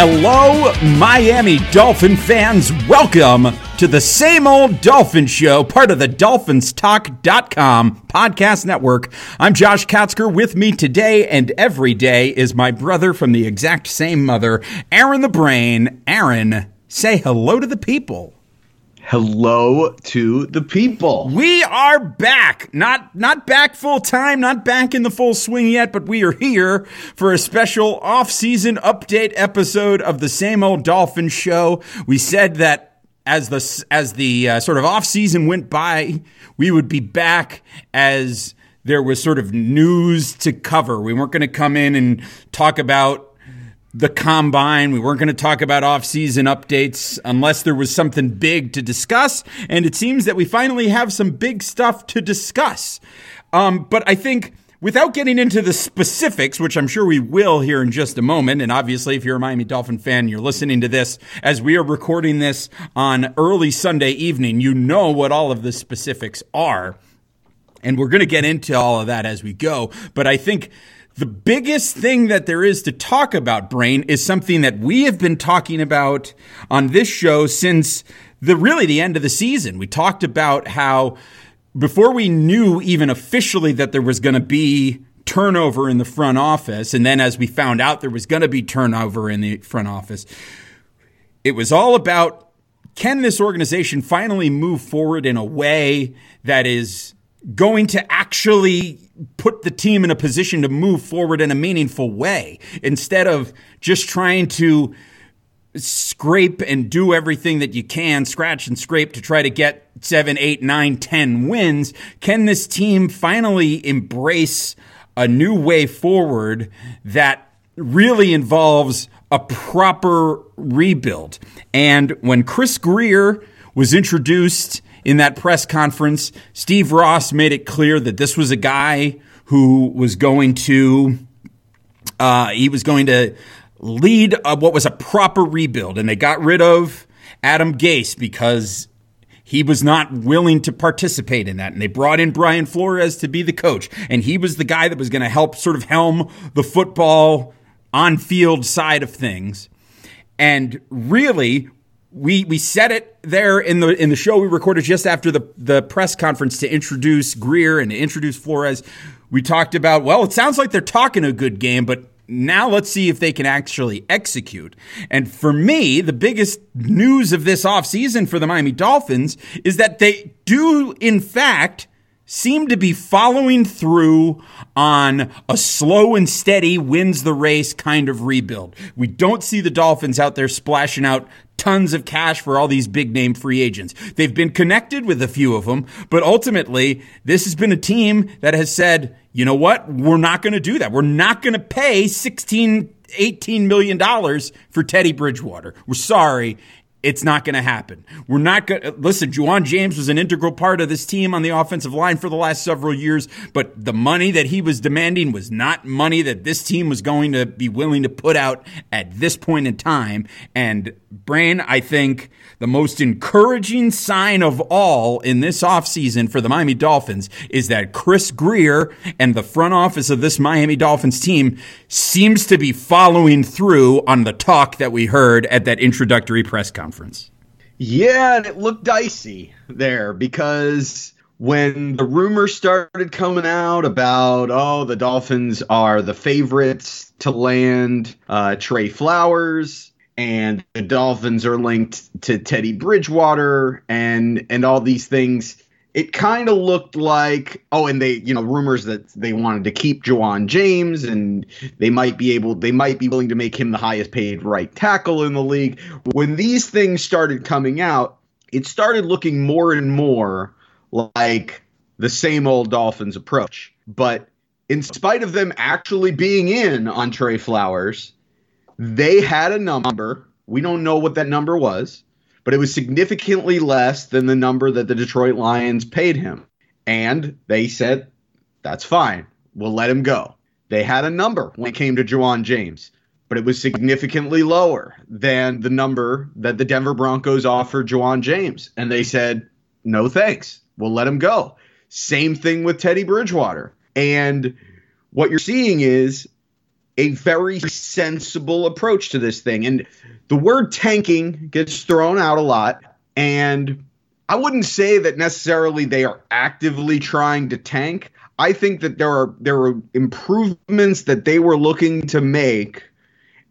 Hello, Miami Dolphin fans. Welcome to the same old Dolphin Show, part of the DolphinsTalk.com podcast network. I'm Josh Katzker. With me today and every day is my brother from the exact same mother, Aaron the Brain. Aaron, say hello to the people hello to the people. We are back. Not not back full time, not back in the full swing yet, but we are here for a special off-season update episode of the same old Dolphin show. We said that as the as the uh, sort of off season went by, we would be back as there was sort of news to cover. We weren't going to come in and talk about the combine. We weren't going to talk about off-season updates unless there was something big to discuss. And it seems that we finally have some big stuff to discuss. Um, but I think without getting into the specifics, which I'm sure we will here in just a moment, and obviously if you're a Miami Dolphin fan, you're listening to this as we are recording this on early Sunday evening, you know what all of the specifics are. And we're going to get into all of that as we go. But I think the biggest thing that there is to talk about, Brain, is something that we have been talking about on this show since the really the end of the season. We talked about how before we knew even officially that there was going to be turnover in the front office, and then as we found out there was going to be turnover in the front office, it was all about can this organization finally move forward in a way that is going to actually put the team in a position to move forward in a meaningful way instead of just trying to scrape and do everything that you can, scratch and scrape to try to get seven, eight, nine, ten wins. Can this team finally embrace a new way forward that really involves a proper rebuild? And when Chris Grier was introduced in that press conference, Steve Ross made it clear that this was a guy who was going to uh, he was going to lead a, what was a proper rebuild, and they got rid of Adam Gase because he was not willing to participate in that. And they brought in Brian Flores to be the coach. And he was the guy that was going to help sort of helm the football on field side of things. And really, we we said it there in the in the show we recorded just after the the press conference to introduce Grier and to introduce Flores. We talked about well, it sounds like they're talking a good game, but now let's see if they can actually execute. And for me, the biggest news of this offseason for the Miami Dolphins is that they do in fact seem to be following through on a slow and steady wins the race kind of rebuild. We don't see the Dolphins out there splashing out tons of cash for all these big name free agents. They've been connected with a few of them, but ultimately, this has been a team that has said, you know what? We're not going to do that. We're not going to pay 16, 18 million dollars for Teddy Bridgewater. We're sorry. It's not going to happen. We're not going to listen. Ja'Wuan James was an integral part of this team on the offensive line for the last several years, but the money that he was demanding was not money that this team was going to be willing to put out at this point in time. And Brain, I think the most encouraging sign of all in this offseason for the Miami Dolphins is that Chris Grier and the front office of this Miami Dolphins team seems to be following through on the talk that we heard at that introductory press conference. Yeah, and it looked dicey there because when the rumors started coming out about oh the Dolphins are the favorites to land uh, Trey Flowers and the Dolphins are linked to Teddy Bridgewater and and all these things. It kind of looked like oh, and they you know rumors that they wanted to keep Ja'Wuan James and they might be able they might be willing to make him the highest paid right tackle in the league. When these things started coming out, it started looking more and more like the same old Dolphins approach. But in spite of them actually being in on Trey Flowers, they had a number. We don't know what that number was, but it was significantly less than the number that the Detroit Lions paid him. And they said, that's fine. We'll let him go. They had a number when it came to Ja'Wuan James, but it was significantly lower than the number that the Denver Broncos offered Ja'Wuan James. And they said, no thanks. We'll let him go. Same thing with Teddy Bridgewater. And what you're seeing is a very sensible approach to this thing. And the word tanking gets thrown out a lot. And I wouldn't say that necessarily they are actively trying to tank. I think that there are there are improvements that they were looking to make,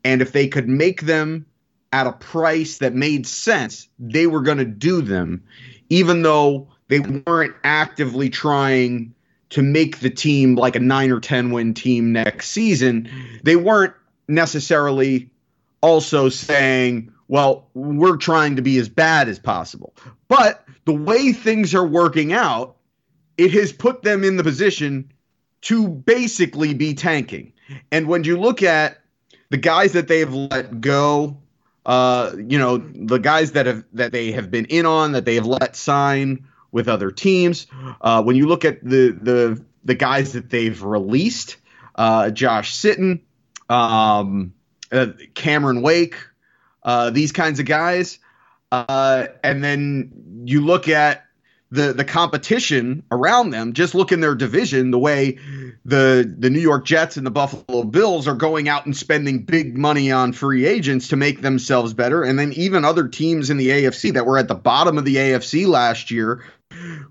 and if they could make them at a price that made sense, they were going to do them, even though they weren't actively trying to make the team like a nine or 10 win team next season. They weren't necessarily also saying, well, we're trying to be as bad as possible. But the way things are working out, it has put them in the position to basically be tanking. And when you look at the guys that they've let go, uh, you know, the guys that have that they have been in on, that they have let sign with other teams. Uh, when you look at the the the guys that they've released, uh, Josh Sitton, um, uh, Cameron Wake, uh, these kinds of guys, uh, and then you look at the the competition around them. Just look in their division, the way the the New York Jets and the Buffalo Bills are going out and spending big money on free agents to make themselves better, and then even other teams in the AFC that were at the bottom of the AFC last year,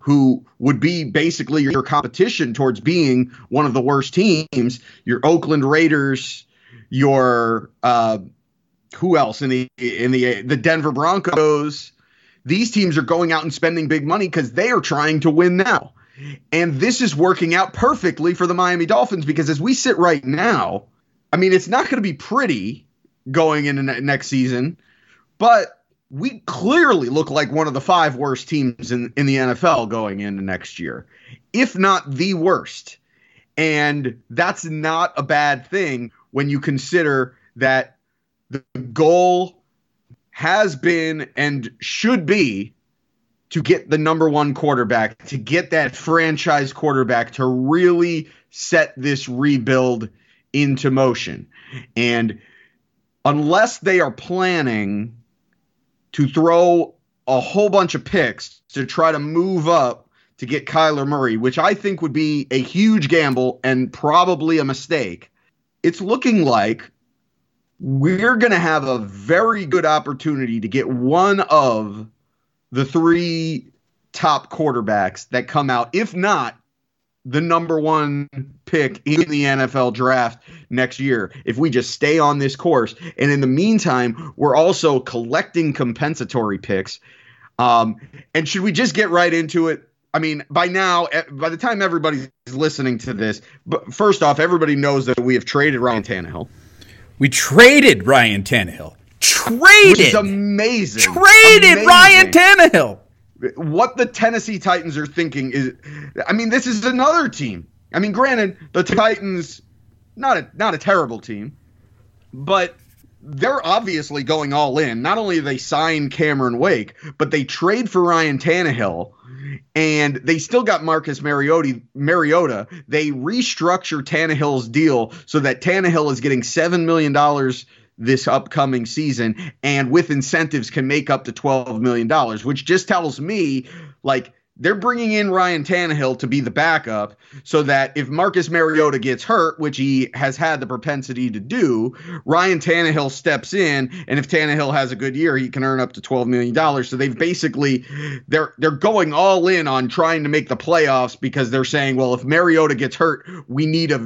who would be basically your competition towards being one of the worst teams. Your Oakland Raiders, your uh, who else in the in the the Denver Broncos these teams are going out and spending big money because they are trying to win now. And this is working out perfectly for the Miami Dolphins because as we sit right now, I mean, it's not going to be pretty going into next season, but we clearly look like one of the five worst teams in, in the NFL going into next year, if not the worst. And that's not a bad thing when you consider that the goal has been and should be to get the number one quarterback, to get that franchise quarterback to really set this rebuild into motion. And unless they are planning to throw a whole bunch of picks to try to move up to get Kyler Murray, which I think would be a huge gamble and probably a mistake, it's looking like we're going to have a very good opportunity to get one of the three top quarterbacks that come out, if not the number one pick in the NFL draft next year, if we just stay on this course. And in the meantime, we're also collecting compensatory picks. Um, and should we just get right into it? I mean, by now, by the time everybody's listening to this, but first off, everybody knows that we have traded Ryan Tannehill. We traded Ryan Tannehill. Traded. Which is amazing. Traded amazing. Ryan Tannehill. What the Tennessee Titans are thinking is, I mean, this is another team. I mean, granted, the Titans, not a not a terrible team, but they're obviously going all in. Not only do they sign Cameron Wake, but they trade for Ryan Tannehill, and they still got Marcus Mariota. Mariota. They restructure Tannehill's deal so that Tannehill is getting seven million dollars this upcoming season, and with incentives can make up to twelve million dollars, which just tells me like they're bringing in Ryan Tannehill to be the backup so that if Marcus Mariota gets hurt, which he has had the propensity to do, Ryan Tannehill steps in, and if Tannehill has a good year, he can earn up to twelve million dollars. So they've basically they're they're going all in on trying to make the playoffs because they're saying, well, if Mariota gets hurt, we need a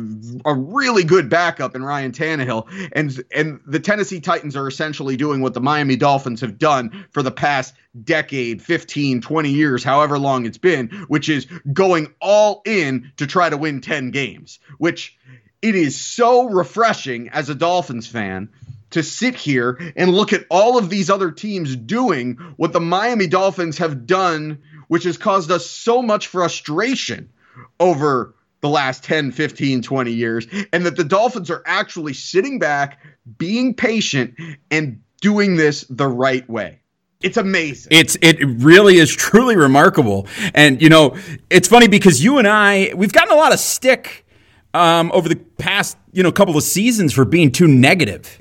a really good backup in Ryan Tannehill, and and the Tennessee Titans are essentially doing what the Miami Dolphins have done for the past decade, 15, 20 years, however long it's been, which is going all in to try to win 10 games, which it is so refreshing as a Dolphins fan to sit here and look at all of these other teams doing what the Miami Dolphins have done, which has caused us so much frustration over the last 10, 15, 20 years, and that the Dolphins are actually sitting back, being patient, and doing this the right way. It's amazing. It's it really is truly remarkable. And you know, it's funny because you and I we've gotten a lot of stick um, over the past you know couple of seasons for being too negative.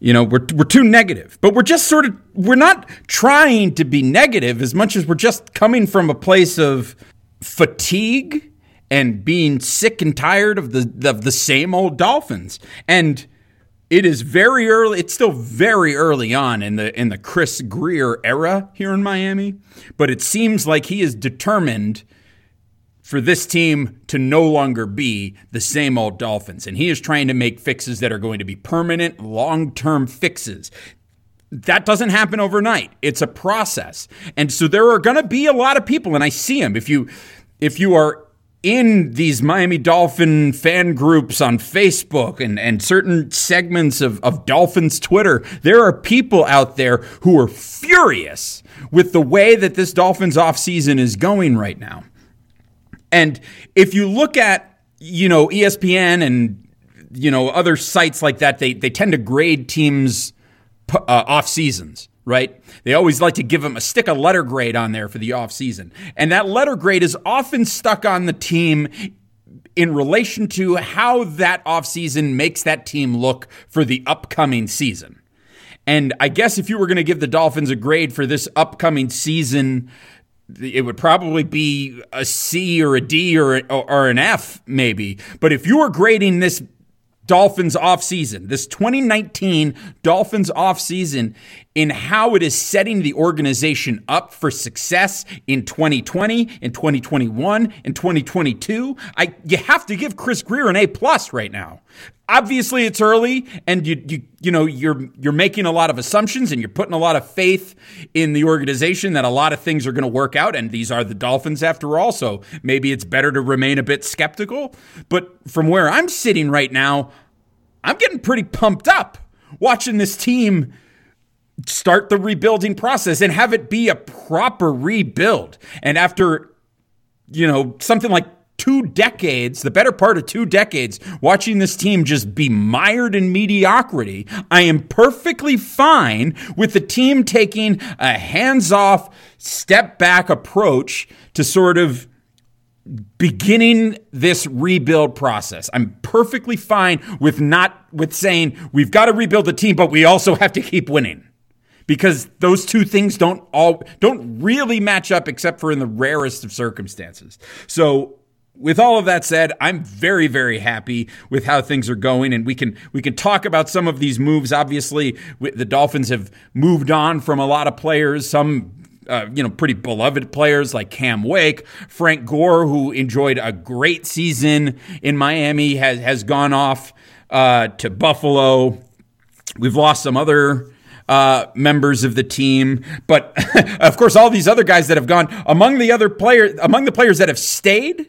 You know, we're we're too negative, but we're just sort of we're not trying to be negative as much as we're just coming from a place of fatigue and being sick and tired of the of the same old Dolphins. And it is very early. It's still very early on in the in the Chris Grier era here in Miami, but it seems like he is determined for this team to no longer be the same old Dolphins. And he is trying to make fixes that are going to be permanent, long term fixes. That doesn't happen overnight. It's a process. And so there are going to be a lot of people, and I see them. If you, if you are in these Miami Dolphin fan groups on Facebook and, and certain segments of, of Dolphins Twitter, there are people out there who are furious with the way that this Dolphins offseason is going right now. And if you look at, you know, ESPN and, you know, other sites like that, they, they tend to grade teams uh, off seasons, right? They always like to give them a stick a letter grade on there for the off season. And that letter grade is often stuck on the team in relation to how that offseason makes that team look for the upcoming season. And I guess if you were going to give the Dolphins a grade for this upcoming season, it would probably be a C or a D or, or an F, maybe. But if you were grading this Dolphins offseason, this 2019 Dolphins offseason, in how it is setting the organization up for success in 2020, in 2021, in 2022, I you have to give Chris Grier an A plus right now. Obviously it's early and you you you know you're you're making a lot of assumptions and you're putting a lot of faith in the organization that a lot of things are going to work out and these are the Dolphins after all so maybe it's better to remain a bit skeptical. But from where I'm sitting right now I'm getting pretty pumped up watching this team start the rebuilding process and have it be a proper rebuild and after you know something like two decades, the better part of two decades, watching this team just be mired in mediocrity, I am perfectly fine with the team taking a hands off, step back approach to sort of beginning this rebuild process. I'm perfectly fine with not with saying we've got to rebuild the team, but we also have to keep winning. Because those two things don't all don't really match up except for in the rarest of circumstances. So with all of that said, I'm very, very happy with how things are going, and we can we can talk about some of these moves. Obviously, the Dolphins have moved on from a lot of players. Some uh, you know, pretty beloved players like Cam Wake, Frank Gore, who enjoyed a great season in Miami, has has gone off uh, to Buffalo. We've lost some other uh, members of the team, but of course, all these other guys that have gone among the other players, among the players that have stayed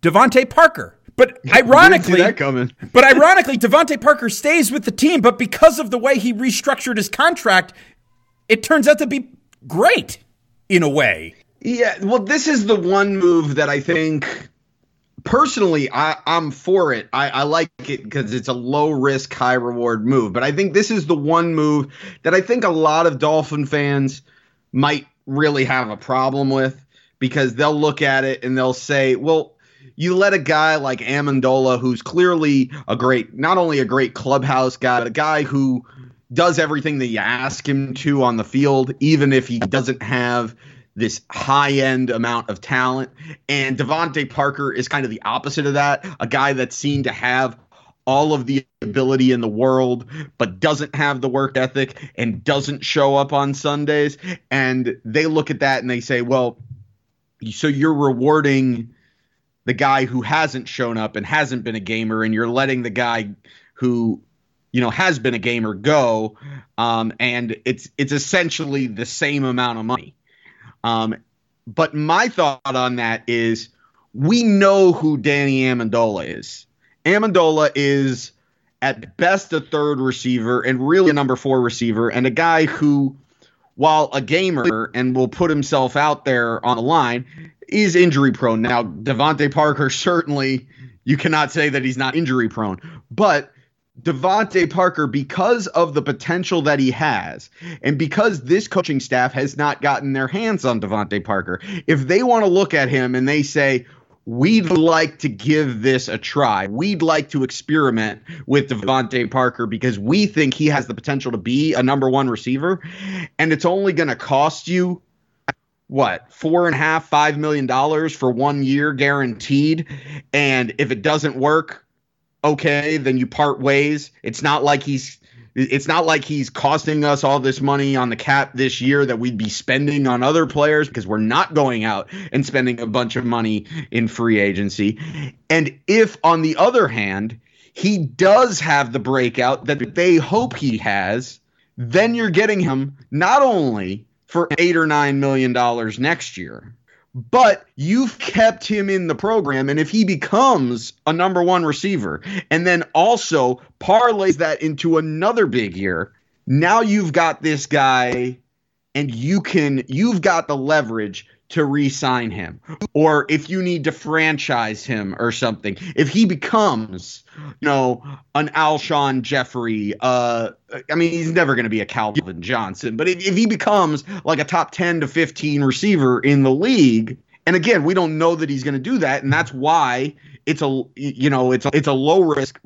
DeVante Parker. But ironically, but ironically, DeVante Parker stays with the team. But because of the way he restructured his contract, it turns out to be great in a way. Yeah, well, this is the one move that I think personally I, am for it. I, I like it because it's a low risk, high reward move. But I think this is the one move that I think a lot of Dolphin fans might really have a problem with because they'll look at it and they'll say, well, you let a guy like Amendola, who's clearly a great, not only a great clubhouse guy, but a guy who does everything that you ask him to on the field, even if he doesn't have this high end amount of talent. And DeVante Parker is kind of the opposite of that, a guy that's seen to have all of the ability in the world, but doesn't have the work ethic and doesn't show up on Sundays. And they look at that and they say, well, so you're rewarding the guy who hasn't shown up and hasn't been a gamer, and you're letting the guy who you know has been a gamer go, um, and it's it's essentially the same amount of money. Um, but my thought on that is, we know who Danny Amendola is. Amendola is at best a third receiver and really a number four receiver, and a guy who, while a gamer and will put himself out there on the line, is injury prone. Now, DeVante Parker certainly you cannot say that he's not injury prone, but DeVante Parker, because of the potential that he has, and because this coaching staff has not gotten their hands on DeVante Parker, if they want to look at him and they say, We'd like to give this a try. We'd like to experiment with DeVante Parker because we think he has the potential to be a number one receiver. And it's only going to cost you what four and a half, five million dollars for one year guaranteed. And if it doesn't work, okay, then you part ways. It's not like he's it's not like he's costing us all this money on the cap this year that we'd be spending on other players because we're not going out and spending a bunch of money in free agency. And if, on the other hand, he does have the breakout that they hope he has, then you're getting him not only for eight or nine million dollars next year, but you've kept him in the program. And if he becomes a number one receiver and then also parlays that into another big year, now you've got this guy and you can, you've got the leverage to re-sign him or if you need to franchise him or something if he becomes you know an alshon jeffery uh i mean he's never going to be a calvin johnson but if, if he becomes like a top 10 to 15 receiver in the league and again, we don't know that he's going to do that, and that's why it's a you know it's a, it's a low risk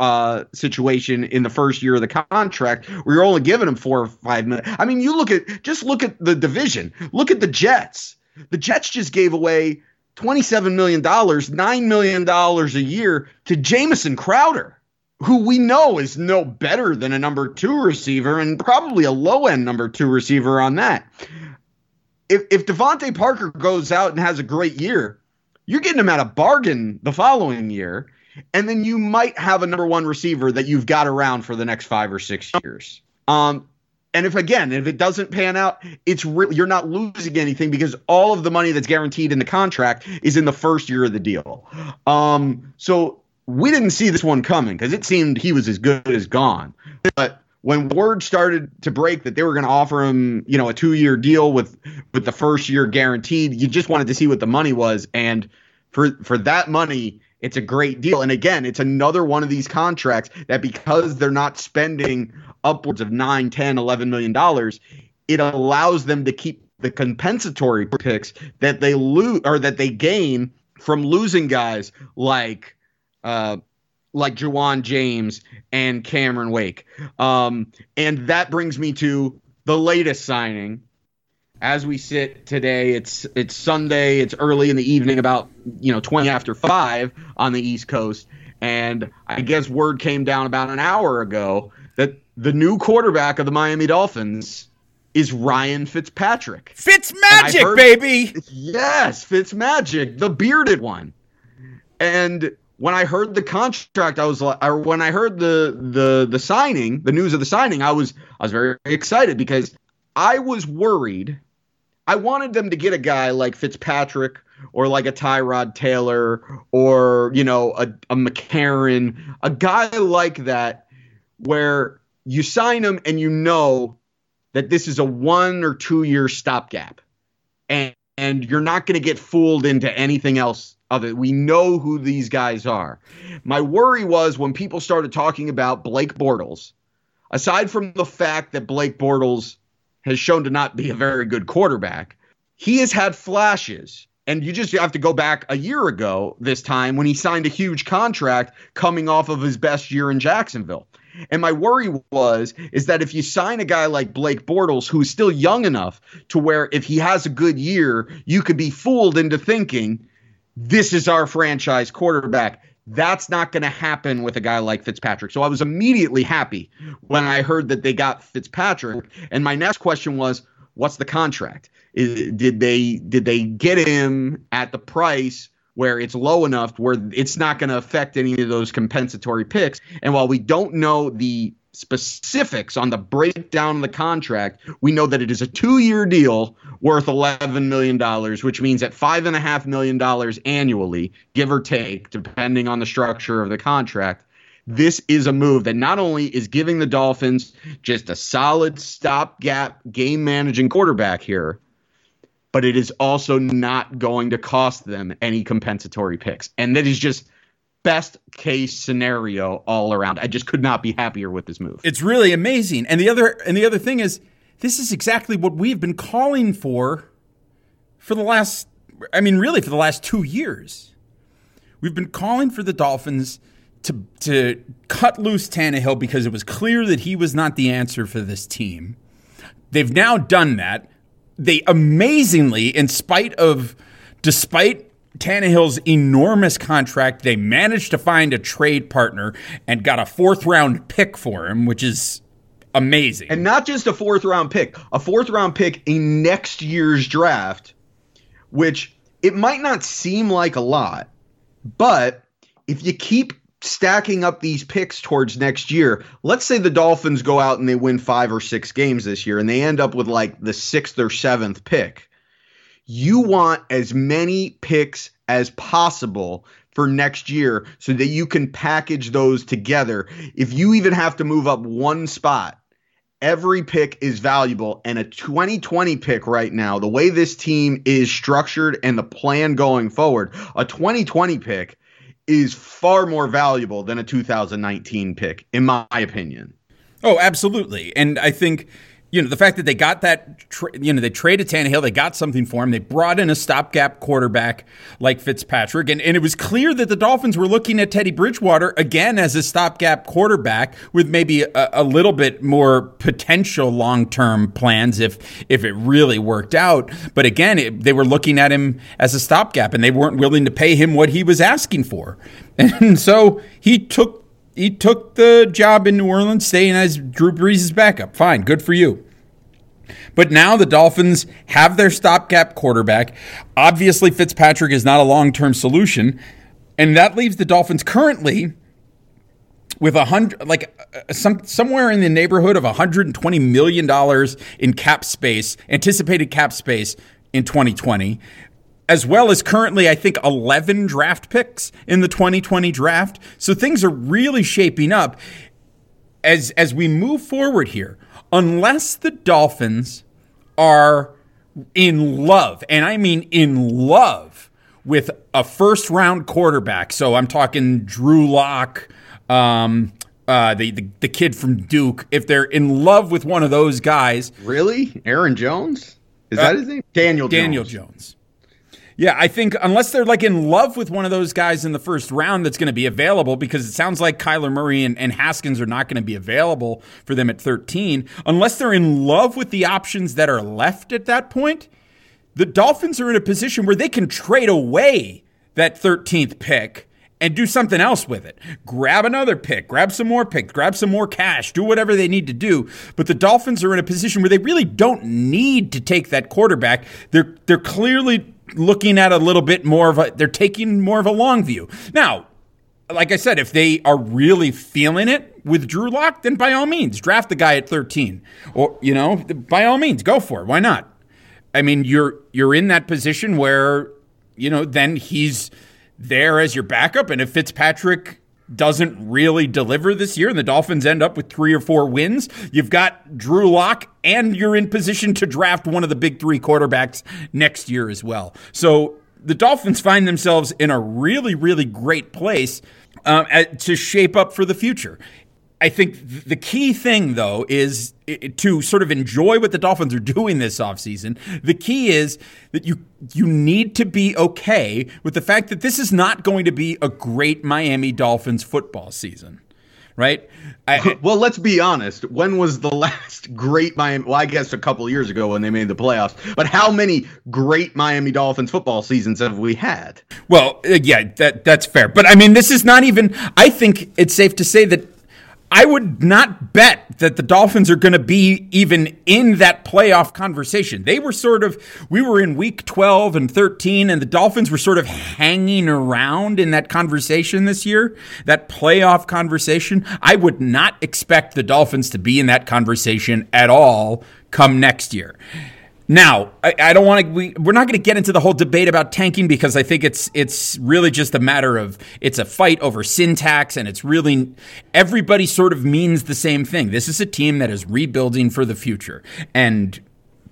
uh, situation in the first year of the contract. We're only giving him four or five minutes. I mean, you look at just look at the division. Look at the Jets. The Jets just gave away twenty seven million dollars, nine million dollars a year to Jamison Crowder, who we know is no better than a number two receiver and probably a low end number two receiver on that if if DeVante Parker goes out and has a great year, you're getting him at a bargain the following year, and then you might have a number one receiver that you've got around for the next five or six years. Um, and if again, if it doesn't pan out, it's re- you're not losing anything because all of the money that's guaranteed in the contract is in the first year of the deal. Um, so we didn't see this one coming because it seemed he was as good as gone. But when word started to break that they were going to offer him, you know, a two-year deal with with the first year guaranteed, you just wanted to see what the money was, and for for that money, it's a great deal. And again, it's another one of these contracts that because they're not spending upwards of 9, 10, 11 million dollars, it allows them to keep the compensatory picks that they lose or that they gain from losing guys like uh, like Ja'Wuan James and Cameron Wake. Um, and that brings me to the latest signing. As we sit today, it's it's Sunday. It's early in the evening, about you know twenty after five on the East Coast, and I guess word came down about an hour ago that the new quarterback of the Miami Dolphins is Ryan Fitzpatrick. Fitzmagic, heard, baby. Yes, Fitzmagic, the bearded one. And when I heard the contract, I was like, or when I heard the the the signing, the news of the signing, I was I was very excited because I was worried. I wanted them to get a guy like Fitzpatrick or like a Tyrod Taylor or you know a, a McCarron, a guy like that where you sign him and you know that this is a one or two year stopgap, and and you're not going to get fooled into anything else of it. We know who these guys are. My worry was when people started talking about Blake Bortles, aside from the fact that Blake Bortles has shown to not be a very good quarterback, he has had flashes. And you just have to go back a year ago this time when he signed a huge contract coming off of his best year in Jacksonville. And my worry was is that if you sign a guy like Blake Bortles who's still young enough to where if he has a good year, you could be fooled into thinking this is our franchise quarterback. That's not going to happen with a guy like Fitzpatrick. So I was immediately happy when I heard that they got Fitzpatrick. And my next question was, what's the contract? Is, did they did they get him at the price where it's low enough where it's not going to affect any of those compensatory picks? And while we don't know the specifics on the breakdown of the contract, we know that it is a two year deal worth $11 million, which means at $5.5 million annually, give or take, depending on the structure of the contract. This is a move that not only is giving the Dolphins just a solid stopgap game managing quarterback here, but it is also not going to cost them any compensatory picks. And that is just best case scenario all around. I just could not be happier with this move. It's really amazing. And the other and the other thing is this is exactly what we've been calling for for the last I mean really for the last 2 years. We've been calling for the Dolphins to to cut loose Tannehill because it was clear that he was not the answer for this team. They've now done that. they amazingly, in spite of, despite Tannehill's enormous contract, they managed to find a trade partner and got a fourth round pick for him, which is amazing. And not just a fourth round pick, a fourth round pick in next year's draft, which it might not seem like a lot, but if you keep stacking up these picks towards next year, let's say the Dolphins go out and they win five or six games this year and they end up with like the sixth or seventh pick. You want as many picks as possible for next year so that you can package those together. If you even have to move up one spot, every pick is valuable. And a 2020 pick right now, the way this team is structured and the plan going forward, a 2020 pick is far more valuable than a 2019 pick, in my opinion. Oh, absolutely. And I think you know, the fact that they got that, tra- you know, they traded Tannehill, they got something for him. They brought in a stopgap quarterback like Fitzpatrick. And, and it was clear that the Dolphins were looking at Teddy Bridgewater again as a stopgap quarterback with maybe a, a little bit more potential long term plans if, if it really worked out. But again, it, they were looking at him as a stopgap and they weren't willing to pay him what he was asking for. And so he took he took the job in New Orleans, staying as Drew Brees' backup. Fine, good for you. But now the Dolphins have their stopgap quarterback. Obviously, Fitzpatrick is not a long term solution. And that leaves the Dolphins currently with a hundred, like uh, some somewhere in the neighborhood of 120 million dollars in cap space, anticipated cap space in 2020 as well as currently, I think, 11 draft picks in the 2020 draft. So things are really shaping up as, as we move forward here. Unless the Dolphins are in love, and I mean in love with a first round quarterback. So I'm talking Drew Lock, um, uh, the, the, the kid from Duke. If they're in love with one of those guys, really, Aaron Jones is that uh, his name? Daniel Daniel Jones. Jones. Yeah, I think unless they're like in love with one of those guys in the first round that's going to be available, because it sounds like Kyler Murray and, and Haskins are not going to be available for them at 13, unless they're in love with the options that are left at that point, the Dolphins are in a position where they can trade away that 13th pick and do something else with it. Grab another pick, grab some more picks, grab some more cash, do whatever they need to do. But the Dolphins are in a position where they really don't need to take that quarterback. They're they're clearly looking at a little bit more of a, they're taking more of a long view. Now, like I said, if they are really feeling it with Drew Lock, then by all means, draft the guy at 13. Or, you know, by all means, go for it. Why not? I mean, you're you're in that position where, you know, then he's there as your backup. And if Fitzpatrick doesn't really deliver this year and the Dolphins end up with three or four wins, you've got Drew Lock and you're in position to draft one of the big three quarterbacks next year as well. So the Dolphins find themselves in a really, really great place uh, to shape up for the future. I think the key thing, though, is to sort of enjoy what the Dolphins are doing this offseason. The key is that you you need to be okay with the fact that this is not going to be a great Miami Dolphins football season, right? I, well, let's be honest. When was the last great Miami? Well, I guess a couple years ago when they made the playoffs. But how many great Miami Dolphins football seasons have we had? Well, uh, yeah, that that's fair. But I mean, this is not even. I think it's safe to say that I would not bet that the Dolphins are going to be even in that playoff conversation. They were sort of, we were in week 12 and 13, and the Dolphins were sort of hanging around in that conversation this year, that playoff conversation. I would not expect the Dolphins to be in that conversation at all come next year. Now, I, I don't want to. We, we're not going to get into the whole debate about tanking because I think it's it's really just a matter of it's a fight over syntax, and it's really everybody sort of means the same thing. This is a team that is rebuilding for the future, and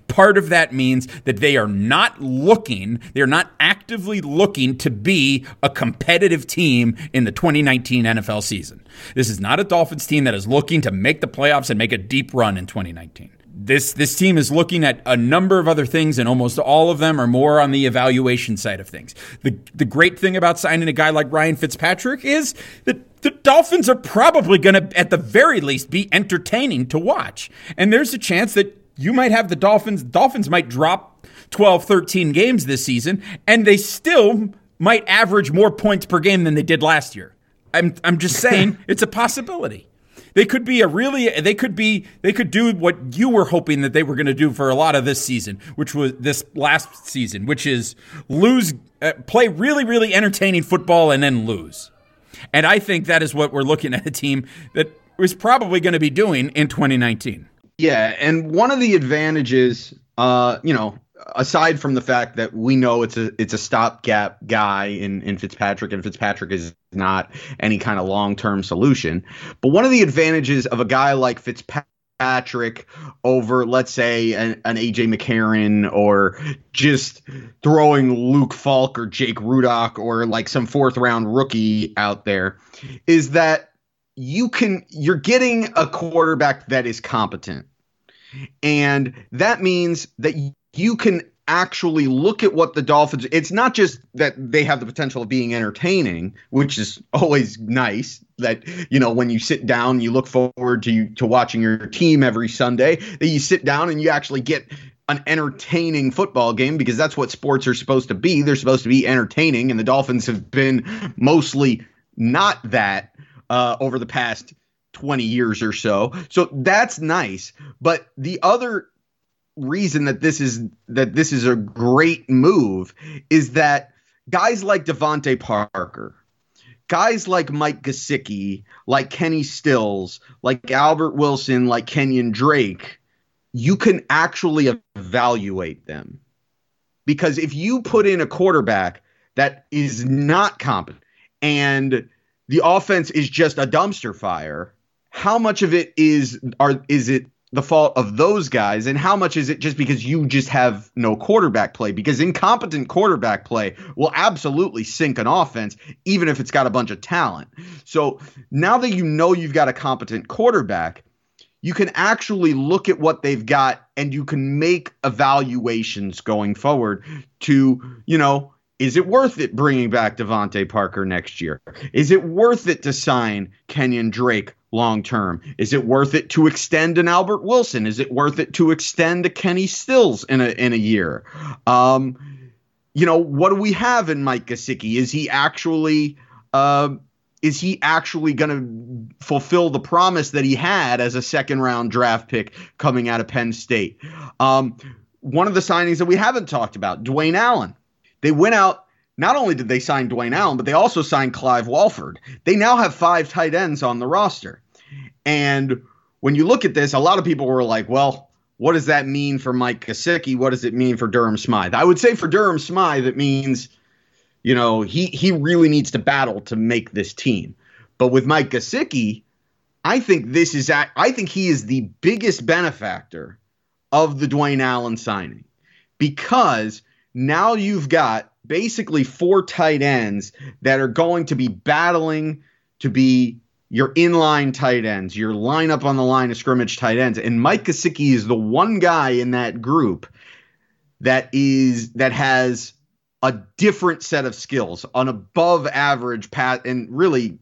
part of that means that they are not looking, they are not actively looking to be a competitive team in the 2019 NFL season. This is not a Dolphins team that is looking to make the playoffs and make a deep run in 2019 this this team is looking at a number of other things, and almost all of them are more on the evaluation side of things. The the great thing about signing a guy like Ryan Fitzpatrick is that the Dolphins are probably going to, at the very least, be entertaining to watch, and there's a chance that you might have the Dolphins. Dolphins might drop 12, 13 games this season, and they still might average more points per game than they did last year. I'm, I'm just saying it's a possibility. They could be a really they could be they could do what you were hoping that they were going to do for a lot of this season, which was this last season, which is lose uh, play really really entertaining football and then lose. And I think that is what we're looking at a team that was probably going to be doing in 2019. Yeah, and one of the advantages uh, you know, aside from the fact that we know it's a it's a stopgap guy in in Fitzpatrick, and Fitzpatrick is not any kind of long term solution. But one of the advantages of a guy like Fitzpatrick over, let's say, an, an AJ McCarron or just throwing Luke Falk or Jake Rudock or like some fourth round rookie out there is that you can you're getting a quarterback that is competent. And that means that you can actually look at what the Dolphins it's not just that they have the potential of being entertaining, which is always nice that you know when you sit down you look forward to to watching your team every Sunday, that you sit down and you actually get an entertaining football game because that's what sports are supposed to be. They're supposed to be entertaining and the Dolphins have been mostly not that uh, over the past 20 years or so. So that's nice. But the other reason that this is that this is a great move is that guys like DeVante Parker, guys like Mike Gesicki, like Kenny Stills, like Albert Wilson, like Kenyon Drake, you can actually evaluate them. Because if you put in a quarterback that is not competent and the offense is just a dumpster fire, how much of it is are is it the fault of those guys and how much is it just because you just have no quarterback play because incompetent quarterback play will absolutely sink an offense even if it's got a bunch of talent so now that you know you've got a competent quarterback you can actually look at what they've got and you can make evaluations going forward to you know is it worth it bringing back DeVante Parker next year? Is it worth it to sign Kenyon Drake long term? Is it worth it to extend an Albert Wilson? Is it worth it to extend a Kenny Stills in a in a year? Um, you know, what do we have in Mike Gesicki? Is he actually uh, is he actually going to fulfill the promise that he had as a second round draft pick coming out of Penn State? Um, one of the signings that we haven't talked about, Dwayne Allen they went out. Not only did they sign Dwayne Allen, but they also signed Clive Walford. They now have five tight ends on the roster. And when you look at this, a lot of people were like, well, what does that mean for Mike Gesicki? What does it mean for Durham Smythe? I would say for Durham Smythe, it means, you know, he he really needs to battle to make this team. But with Mike Gesicki, I think this is I think he is the biggest benefactor of the Dwayne Allen signing because now you've got basically four tight ends that are going to be battling to be your inline tight ends, your lineup on the line of scrimmage tight ends. And Mike Gesicki is the one guy in that group that is that has a different set of skills, an above average pat, and really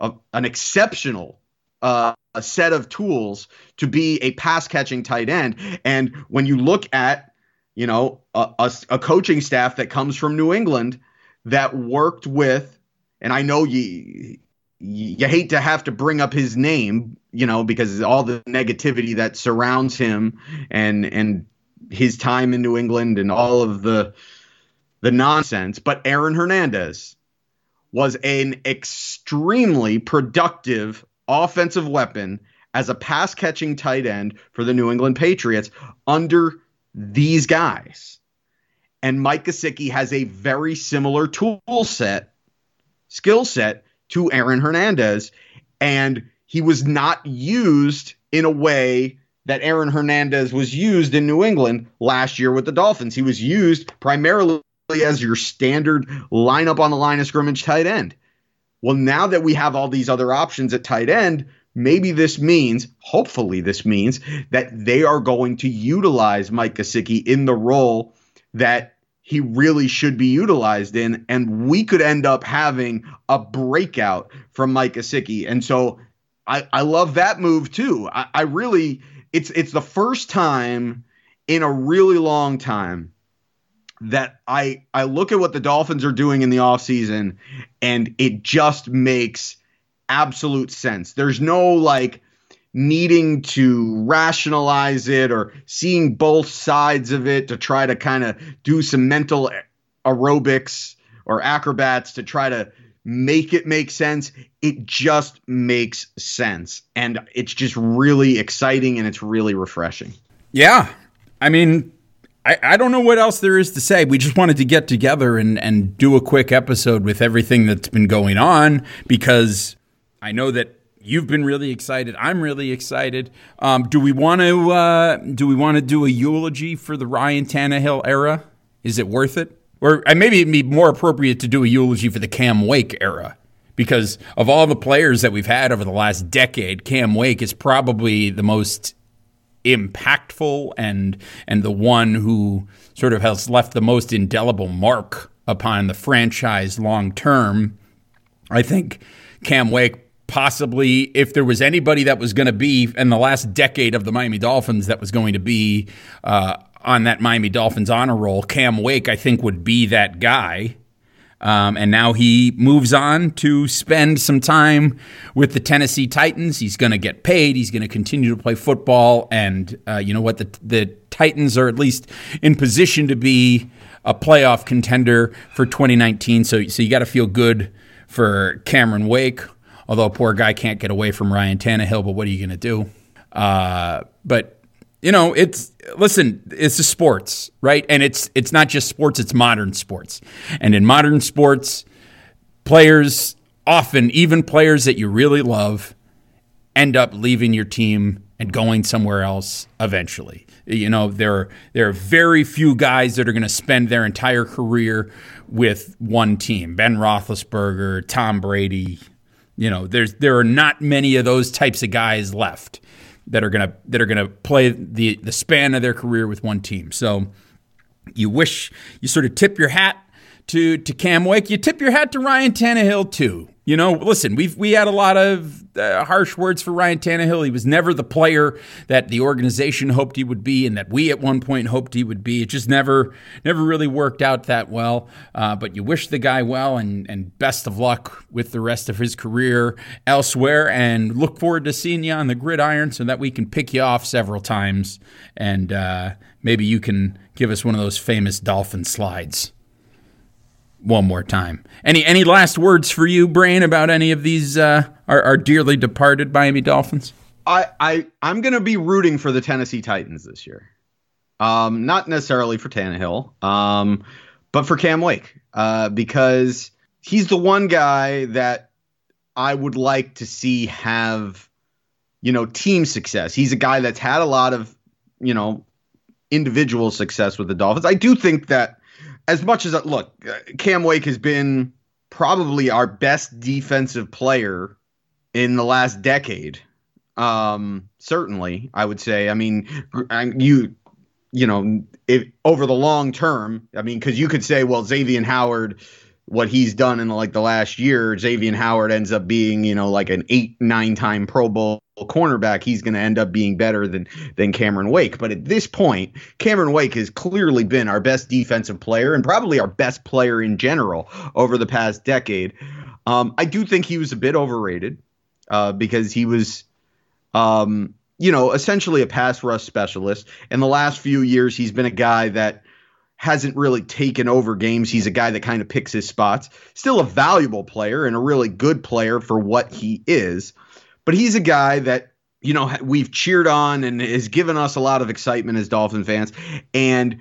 a, an exceptional uh, a set of tools to be a pass catching tight end. And when you look at you know, a, a, a, coaching staff that comes from New England that worked with, and I know you you hate to have to bring up his name, you know, because all the negativity that surrounds him and and his time in New England and all of the the nonsense. But Aaron Hernandez was an extremely productive offensive weapon as a pass catching tight end for the New England Patriots under these guys. And Mike Gesicki has a very similar tool set, skill set to Aaron Hernandez. And he was not used in a way that Aaron Hernandez was used in New England last year with the Dolphins. He was used primarily as your standard lineup on the line of scrimmage tight end. Well, now that we have all these other options at tight end, maybe this means, hopefully, this means that they are going to utilize Mike Gesicki in the role that he really should be utilized in, and we could end up having a breakout from Mike Gesicki. And so I, I love that move too. I, I really it's it's the first time in a really long time that I I look at what the Dolphins are doing in the offseason and it just makes absolute sense. There's no like needing to rationalize it or seeing both sides of it to try to kind of do some mental aerobics or acrobats to try to make it make sense. It just makes sense. And it's just really exciting and it's really refreshing. Yeah. I mean, I, I don't know what else there is to say. We just wanted to get together and, and do a quick episode with everything that's been going on because I know that you've been really excited. I'm really excited. Um, do we want to uh, do we want to do a eulogy for the Ryan Tannehill era? Is it worth it? Or maybe it'd be more appropriate to do a eulogy for the Cam Wake era because of all the players that we've had over the last decade, Cam Wake is probably the most impactful and and the one who sort of has left the most indelible mark upon the franchise long term. I think Cam Wake possibly if there was anybody that was going to be in the last decade of the Miami Dolphins that was going to be uh, on that Miami Dolphins honor roll, Cam Wake, I think, would be that guy. Um, and now he moves on to spend some time with the Tennessee Titans. He's going to get paid. He's going to continue to play football. And uh, you know what? The, the Titans are at least in position to be a playoff contender for 2019. So, so you got to feel good for Cameron Wake. Although poor guy can't get away from Ryan Tannehill, but what are you going to do? Uh, but you know, it's listen, it's a sports, right? And it's it's not just sports, it's modern sports. And in modern sports, players often, even players that you really love, end up leaving your team and going somewhere else eventually. You know, there are, there are very few guys that are going to spend their entire career with one team. Ben Roethlisberger, Tom Brady. You know, there's there are not many of those types of guys left that are gonna that are gonna play the the span of their career with one team. So you wish you sort of tip your hat to to Cam Wake. You tip your hat to Ryan Tannehill too. You know, listen, we've we had a lot of uh, harsh words for Ryan Tannehill. He was never the player that the organization hoped he would be, and that we at one point hoped he would be. It just never never really worked out that well. Uh, but you wish the guy well, and and best of luck with the rest of his career elsewhere. And look forward to seeing you on the gridiron so that we can pick you off several times, and uh, maybe you can give us one of those famous dolphin slides one more time. Any any last words for you, Brain, about any of these uh, our, our dearly departed Miami Dolphins? I, I I'm gonna be rooting for the Tennessee Titans this year. Um, not necessarily for Tannehill, um, but for Cam Wake, uh, because he's the one guy that I would like to see have, you know, team success. He's a guy that's had a lot of, you know, individual success with the Dolphins. I do think that as much as look, Cam Wake has been probably our best defensive player in the last decade. Um, certainly, I would say. I mean, you, you know, if over the long term, I mean, because you could say, well, Xavier Howard what he's done in like the last year, Xavier Howard ends up being, you know, like an eight, nine time Pro Bowl cornerback. He's going to end up being better than than Cameron Wake. But at this point, Cameron Wake has clearly been our best defensive player and probably our best player in general over the past decade. Um, I do think he was a bit overrated uh, because he was, um, you know, essentially a pass rush specialist. In the last few years, he's been a guy that hasn't really taken over games. He's a guy that kind of picks his spots. Still a valuable player and a really good player for what he is. But he's a guy that, you know, we've cheered on and has given us a lot of excitement as Dolphin fans. And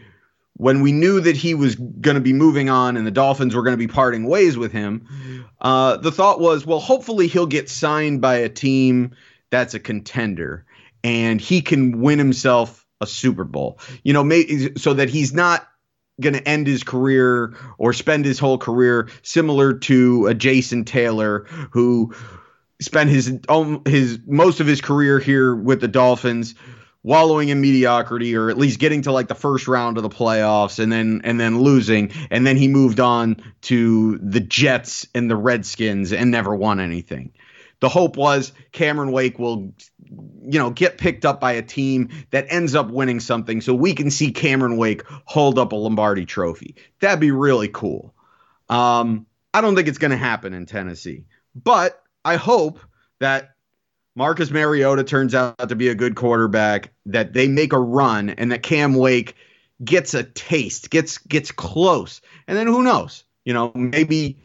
when we knew that he was going to be moving on and the Dolphins were going to be parting ways with him, uh, the thought was, well, hopefully he'll get signed by a team that's a contender and he can win himself a Super Bowl. You know, may, so that he's not going to end his career or spend his whole career similar to a Jason Taylor who spent his own, his most of his career here with the Dolphins wallowing in mediocrity or at least getting to like the first round of the playoffs and then and then losing and then he moved on to the Jets and the Redskins and never won anything. The hope was Cameron Wake will you know, get picked up by a team that ends up winning something so we can see Cameron Wake hold up a Lombardi trophy. That'd be really cool. Um, I don't think it's going to happen in Tennessee, but I hope that Marcus Mariota turns out to be a good quarterback, that they make a run, and that Cam Wake gets a taste, gets gets close, and then who knows? You know, maybe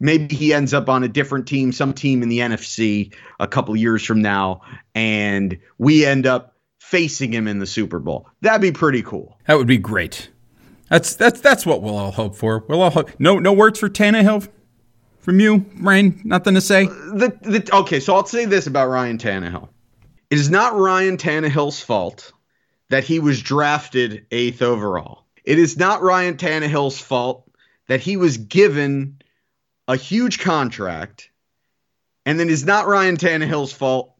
maybe he ends up on a different team, some team in the NFC a couple years from now, and we end up facing him in the Super Bowl. That'd be pretty cool. That would be great. That's that's that's what we'll all hope for. We'll all hope. No no words for Tannehill from you, Ryan. Nothing to say. The, the, okay, so I'll say this about Ryan Tannehill. It is not Ryan Tannehill's fault that he was drafted eighth overall. It is not Ryan Tannehill's fault that he was given a huge contract, and then it's not Ryan Tannehill's fault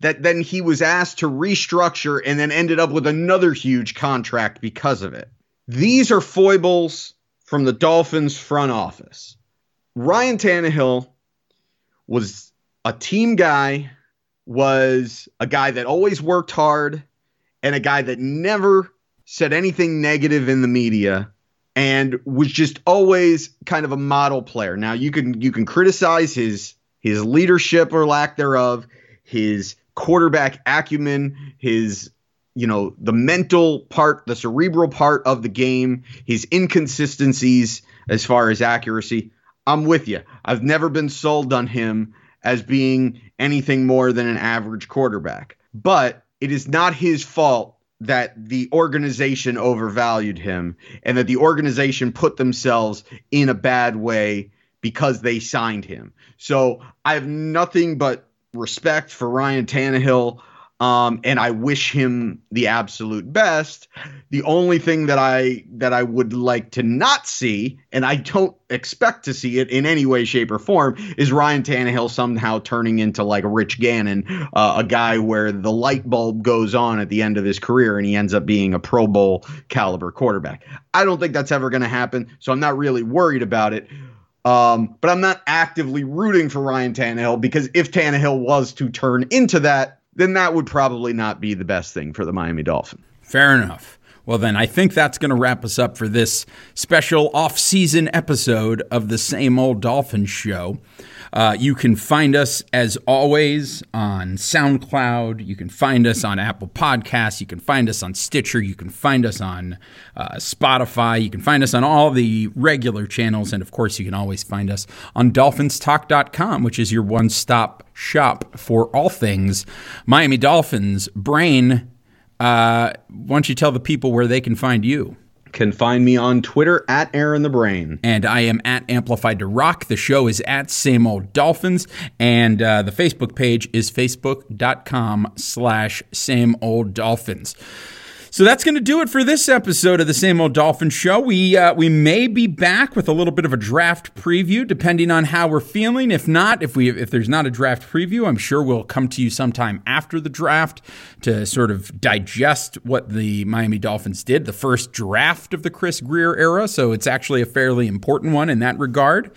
that then he was asked to restructure and then ended up with another huge contract because of it. These are foibles from the Dolphins front office. Ryan Tannehill was a team guy, was a guy that always worked hard, and a guy that never said anything negative in the media and was just always kind of a model player. Now you can you can criticize his his leadership or lack thereof, his quarterback acumen, his you know the mental part, the cerebral part of the game, his inconsistencies as far as accuracy. I'm with you. I've never been sold on him as being anything more than an average quarterback. But it is not his fault that the organization overvalued him and that the organization put themselves in a bad way because they signed him. So I have nothing but respect for Ryan Tannehill. Um, and I wish him the absolute best. The only thing that I that I would like to not see, and I don't expect to see it in any way, shape, or form, is Ryan Tannehill somehow turning into like Rich Gannon, uh, a guy where the light bulb goes on at the end of his career and he ends up being a Pro Bowl caliber quarterback. I don't think that's ever going to happen, so I'm not really worried about it. Um, but I'm not actively rooting for Ryan Tannehill because if Tannehill was to turn into that, then that would probably not be the best thing for the Miami Dolphins. Fair enough. Well, then I think that's going to wrap us up for this special off-season episode of the Same Old Dolphins Show. Uh, you can find us, as always, on SoundCloud. You can find us on Apple Podcasts. You can find us on Stitcher. You can find us on uh, Spotify. You can find us on all the regular channels. And of course, you can always find us on dolphinstalk.com, which is your one stop shop for all things Miami Dolphins. Brain, uh, why don't you tell the people where they can find you? Can find me on Twitter at Aaron the Brain. And I am at Amplified to Rock. The show is at Same Old Dolphins. And uh, the Facebook page is facebook.com slash Same Old Dolphins. So that's going to do it for this episode of the Same Old Dolphin Show. We uh, we may be back with a little bit of a draft preview, depending on how we're feeling. If not, if we if there's not a draft preview, I'm sure we'll come to you sometime after the draft to sort of digest what the Miami Dolphins did, the first draft of the Chris Grier era. So it's actually a fairly important one in that regard.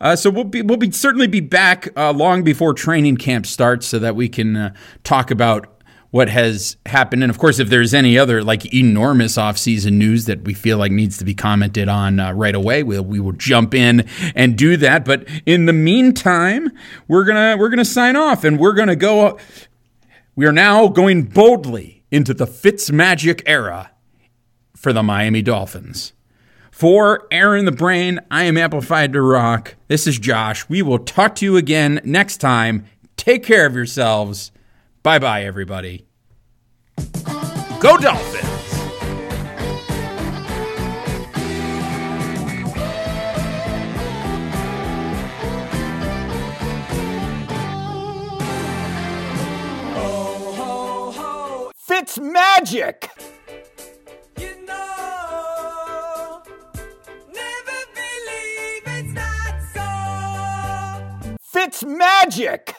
Uh, so we'll be we'll be certainly be back uh, long before training camp starts, so that we can uh, talk about what has happened. And of course, if there's any other like enormous offseason news that we feel like needs to be commented on uh, right away, we'll, we will jump in and do that. But in the meantime, we're gonna we're gonna sign off, and we're gonna go. We are now going boldly into the Fitz Magic era for the Miami Dolphins. For Aaron the Brain, I am Amplified to Rock. This is Josh. We will talk to you again next time. Take care of yourselves. Bye bye, everybody. Go Dolphins! Fitz magic! You know, never believe it's not so. Fitz magic!